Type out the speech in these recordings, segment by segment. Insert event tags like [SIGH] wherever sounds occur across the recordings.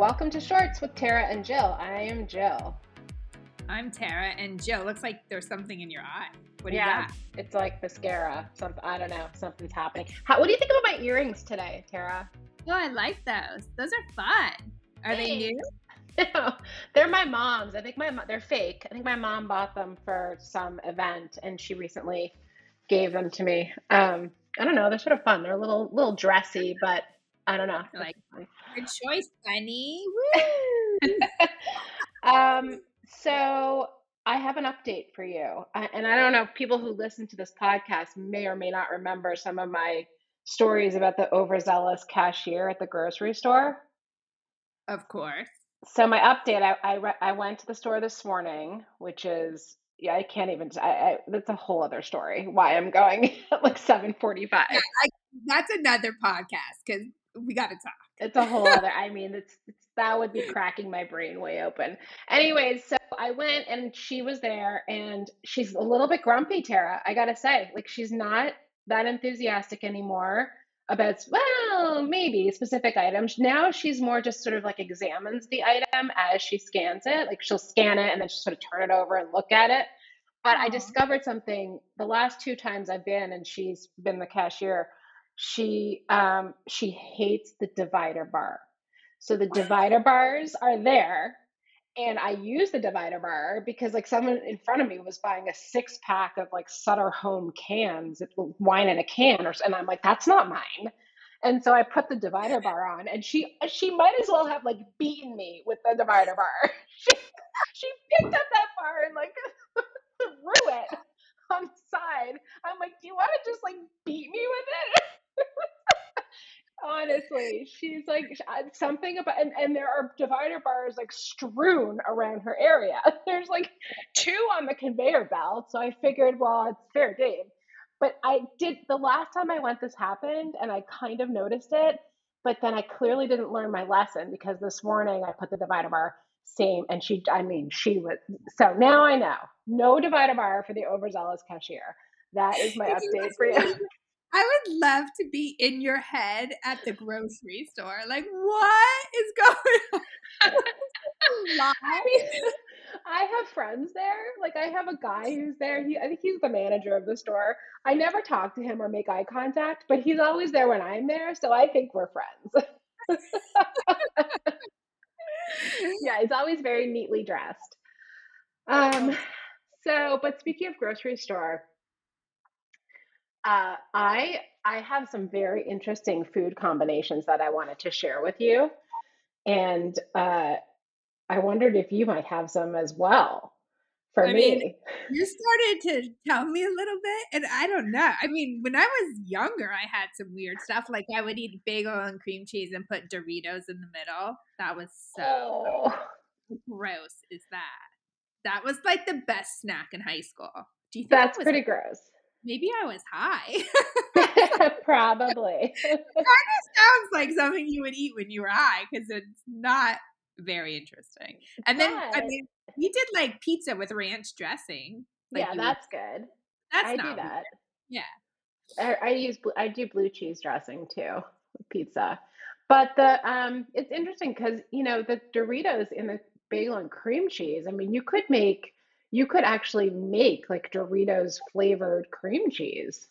Welcome to Shorts with Tara and Jill. I am Jill. I'm Tara, and Jill, looks like there's something in your eye. What do yeah, you got? it's like mascara. Something I don't know. Something's happening. How, what do you think about my earrings today, Tara? Oh, I like those. Those are fun. Are they new? No, [LAUGHS] they're my mom's. I think my mo- they're fake. I think my mom bought them for some event, and she recently gave them to me. Um, I don't know. They're sort of fun. They're a little little dressy, but I don't know. Like- Good choice, Bunny. [LAUGHS] Woo! um, so I have an update for you, I, and I don't know. People who listen to this podcast may or may not remember some of my stories about the overzealous cashier at the grocery store. of course. So my update, I I, re- I went to the store this morning, which is yeah, I can't even. I, I that's a whole other story. Why I'm going [LAUGHS] at like seven forty five. Yeah, that's another podcast because we got to talk. It's a whole other. I mean, it's, [LAUGHS] it's that would be cracking my brain way open. Anyways, so I went and she was there, and she's a little bit grumpy, Tara. I gotta say, like she's not that enthusiastic anymore about well, maybe specific items. Now she's more just sort of like examines the item as she scans it. Like she'll scan it and then she'll sort of turn it over and look at it. But I discovered something the last two times I've been, and she's been the cashier she um she hates the divider bar. So the divider bars are there and i use the divider bar because like someone in front of me was buying a six pack of like sutter home cans wine in a can or and i'm like that's not mine. And so i put the divider [LAUGHS] bar on and she she might as well have like beaten me with the divider bar. [LAUGHS] She, she picked up that bar and like [LAUGHS] threw it on the side i'm like do you want to just like beat me with it Honestly, she's like uh, something about, and, and there are divider bars like strewn around her area. [LAUGHS] There's like two on the conveyor belt, so I figured, well, it's fair game. But I did the last time I went, this happened, and I kind of noticed it. But then I clearly didn't learn my lesson because this morning I put the divider bar same, and she, I mean, she was. So now I know, no divider bar for the overzealous cashier. That is my update for you. I would love to be in your head at the grocery store. Like, what is going [LAUGHS] on? [LAUGHS] I mean, I have friends there. Like I have a guy who's there. He, I think he's the manager of the store. I never talk to him or make eye contact, but he's always there when I'm there. So I think we're friends. [LAUGHS] yeah, he's always very neatly dressed. Um, so, but speaking of grocery store, uh, I I have some very interesting food combinations that I wanted to share with you, and uh, I wondered if you might have some as well for I me. mean, You started to tell me a little bit, and I don't know. I mean, when I was younger, I had some weird stuff. Like I would eat bagel and cream cheese and put Doritos in the middle. That was so oh, gross. Is that? That was like the best snack in high school. Do you think that's was, pretty gross. Maybe I was high. [LAUGHS] [LAUGHS] Probably. kind of Sounds like something you would eat when you were high because it's not very interesting. And then I mean, we did like pizza with ranch dressing. Like yeah, you would- that's good. that's I not do that. Yeah. I, I use I do blue cheese dressing too with pizza. But the um it's interesting because you know the Doritos in the bagel and cream cheese, I mean you could make you could actually make like Doritos flavored cream cheese.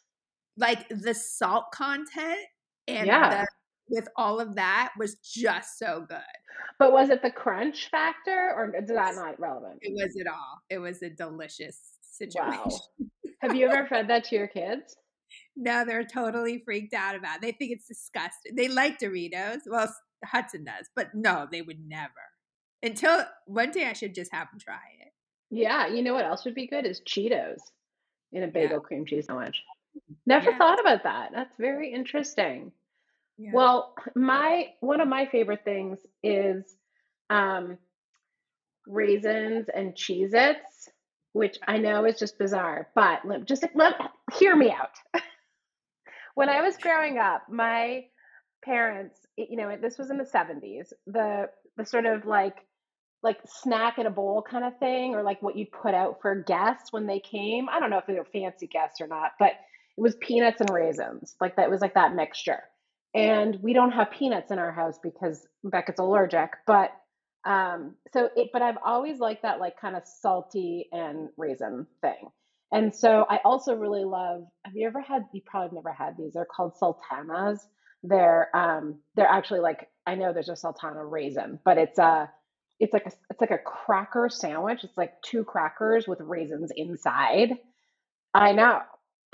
like the salt content and Yeah. the, with all of that was just so good. But was it the crunch factor or is that not relevant? It was it all. It was a delicious situation. Wow. [LAUGHS] Have you ever fed that to your kids? No, they're totally freaked out about it. They think it's disgusting. They like Doritos. Well, Hudson does, but no, they would never. Until one day I should just have them try it. Yeah, you know what else would be good is Cheetos in a Yeah. bagel cream cheese sandwich. Never Yeah. thought about that. That's very interesting. Yeah. Well, my one of my favorite things is um, raisins and Cheez Its, which I know is just bizarre, but let, just let, hear me out. [LAUGHS] when I was growing up, my parents, y- you know, this was in the 70s, the the sort of like like snack in a bowl kind of thing, or like what you'd put out for guests when they came. I don't know if they were fancy guests or not, but it was peanuts and raisins. Like that was like that mixture. and we don't have peanuts in our house because Beckett's allergic. But um, so it, but I've always liked that like kind of salty and raisin thing. And so I also really love. Have you ever had? You probably never had these. They're called sultanas. They're um, they're actually like I know there's a sultana raisin, but it's a it's like a it's like a cracker sandwich. It's like two crackers with raisins inside. I know,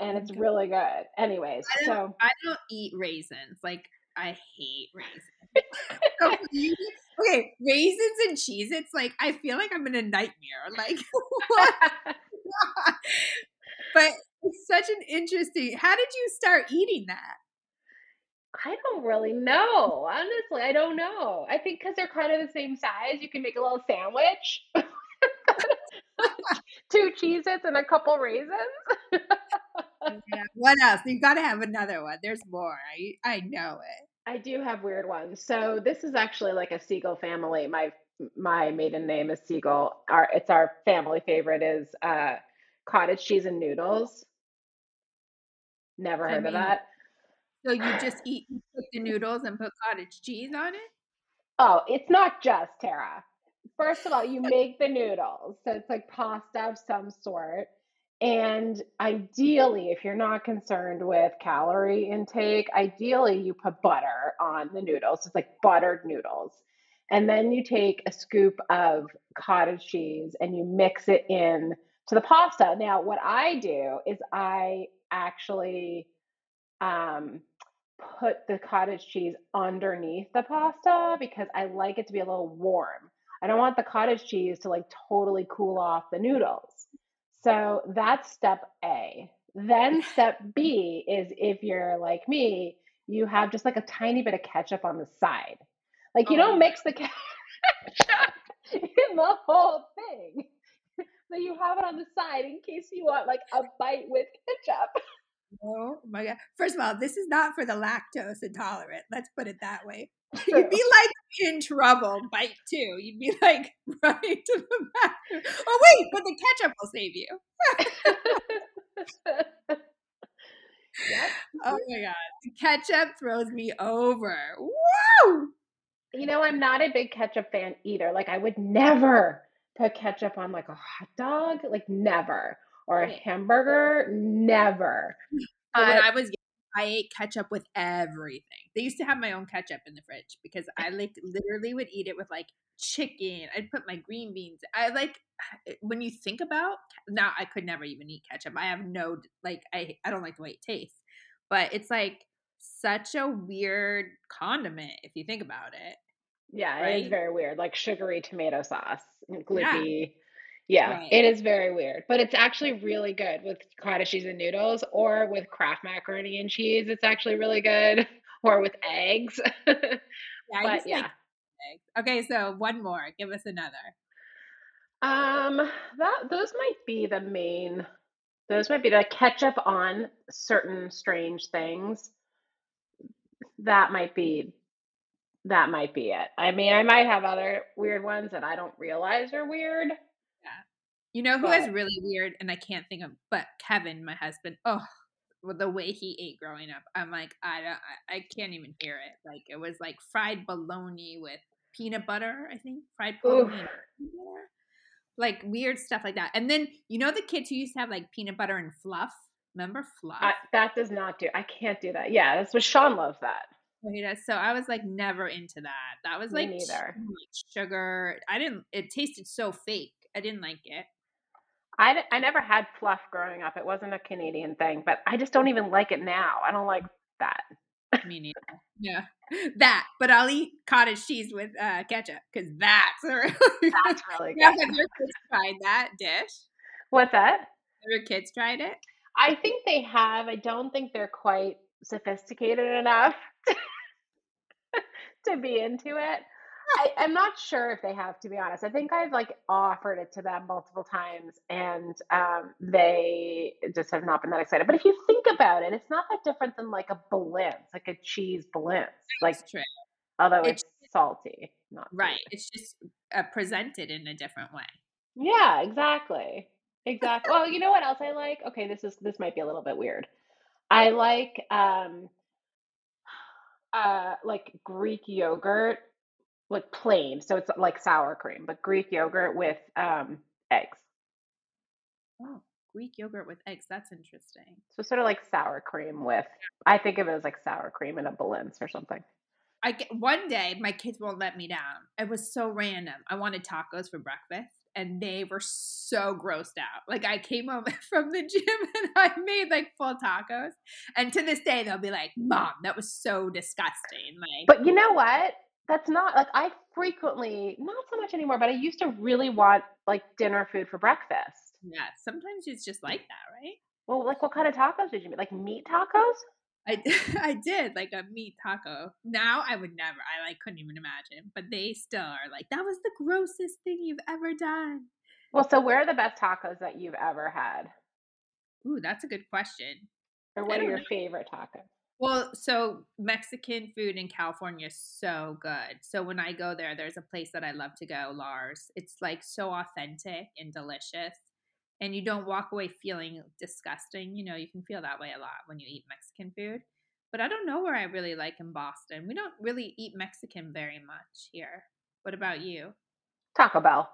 and it's really good. Anyways, I so I don't eat raisins. Like I hate raisins. [LAUGHS] So you- okay, raisins and cheese. It's like I feel like I'm in a nightmare. [LAUGHS] Like [LAUGHS] but it's such an interesting. How did you start eating that? I don't really know. Honestly, I don't know. I think because they're kind of the same size, you can make a little sandwich. [LAUGHS] Two cheeses and a couple raisins. Yeah. What else? You've got to have another one. There's more. I I know it. I do have weird ones. So this is actually like a Siegel family. My my maiden name is Siegel. Our it's our family favorite is uh, cottage cheese and noodles. Never I heard of that. So you just eat you cook the noodles and put cottage cheese on it? Oh, it's not just Tara. First of all, you make the noodles. So it's like pasta of some sort. And ideally, if you're not concerned with calorie intake, ideally you put butter on the noodles. It's like buttered noodles. And then you take a scoop of cottage cheese and you mix it in to the pasta. Now, what I do is I actually um, put the cottage cheese underneath the pasta because I like it to be a little warm. I don't want the cottage cheese to like totally cool off the noodles. So that's step A. Then [LAUGHS] step B is if you're like me, you have just like a tiny bit of ketchup on the side. Like you Oh don't mix the [LAUGHS] ketchup in the whole thing. [LAUGHS] So you have it on the side in case you want like a bite with ketchup. Oh my god. First of all, this is not for the lactose intolerant. Let's put it that way. [LAUGHS] True. You'd be like in trouble, bite two. You'd be like [LAUGHS] right to the bathroom. Oh wait, but the ketchup will save you. [LAUGHS] Yep. Oh my god. The ketchup throws me over. Woo! You know, I'm not a big ketchup fan either. Like, I would never put ketchup on like a hot dog, like never, or a hamburger, never. But when I was young, I ate ketchup with everything. They used to have my own ketchup in the fridge because I like literally would eat it with like chicken. I'd put my green beans. I like when you think about now I could never even eat ketchup. I have no like I I don't like the way it tastes. But it's like such a weird condiment if you think about it, yeah, it is very weird, like sugary tomato sauce, and Yeah, gloopy. Yeah, right. it is very weird, but it's actually really good with cottage cheese and noodles, or with Kraft macaroni and cheese. It's actually really good, [LAUGHS] or with eggs. [LAUGHS] Yeah, But to like yeah, eggs. Okay, so one more. Give us another. um, that those might be the main. Those might be like ketchup on certain strange things. That might be that might be it. I mean, I might have other weird ones that I don't realize are weird, Yeah. You know who is but really weird and I can't think of but Kevin, my husband. Oh, the way he ate growing up. I'm like, I don't I, I can't even hear it. Like it was like fried bologna with peanut butter, I think. Fried bologna and peanut butter. Like weird stuff like that. And then you know the kids who used to have like peanut butter and fluff? Remember fluff? I, that does not do. I can't do that. Yeah, that's what Sean loves that. So I was like never into that. That was Me like too neither. sugar. I didn't it tasted so fake. I didn't like it. I, I never had fluff growing up. It wasn't a Canadian thing, but I just don't even like it now. I don't like that. Me neither. Yeah, that. But I'll eat cottage cheese with uh, ketchup because that's [LAUGHS] really. That's really good. have your kids tried that dish? What's that? Have your kids tried it? I think they have. I don't think they're quite sophisticated enough [LAUGHS] to be into it. I, I'm not sure if they have, to be honest. I think I've like offered it to them multiple times and um, they just have not been that excited. But if you think about it, it's not that different than like a blintz, like a cheese blintz, like true. although It's it's salty, not right. It's just uh, presented in a different way. Yeah, exactly. Exactly. Well, you know what else I like? Okay, this is this might be a little bit weird. I like um uh, like Greek yogurt, like plain. So it's like sour cream, but Greek yogurt with um, eggs. Oh, Greek yogurt with eggs. That's interesting. So sort of like sour cream with, I think of it as like sour cream in a blintz or something. I get, one day my kids won't let me down. It was so random. I wanted tacos for breakfast and they were so grossed out. Like I came home [LAUGHS] from the gym and I made like full tacos. And to this day they'll be like, "Mom, that was so disgusting." Like But you know what? That's not like I frequently, not so much anymore, but I used to really want like dinner food for breakfast. Yeah, sometimes it's just like that, right? Well, like what kind of tacos did you make? Like meat tacos? I, [LAUGHS] I did like a meat taco. Now I would never. I like couldn't even imagine. But they still are like that was the grossest thing you've ever done. Well, so where are the best tacos that you've ever had? Ooh, that's a good question. Or what are your know. favorite tacos? Well, so Mexican food in California is so good. So when I go there, there's a place that I love to go, Lars. It's like so authentic and delicious. And you don't walk away feeling disgusting. You know, you can feel that way a lot when you eat Mexican food. But I don't know where I really like in Boston. We don't really eat Mexican very much here. What about you? Taco Bell.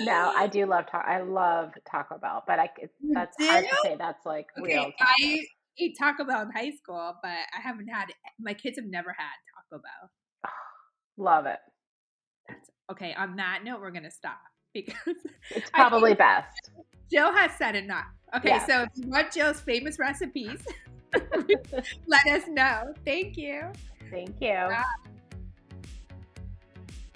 No, I [LAUGHS] do love taco. I love Taco Bell, but I mm, that's do? hard to say. That's like real. Taco. I ate Taco Bell in high school, but I haven't had my kids have never had Taco Bell. Love it. That's okay. On that note, we're gonna stop [LAUGHS] because It's probably best. Jill has said enough. Okay, Yeah. so if you want Jill's famous recipes, [LAUGHS] let us know. Thank you. Thank you.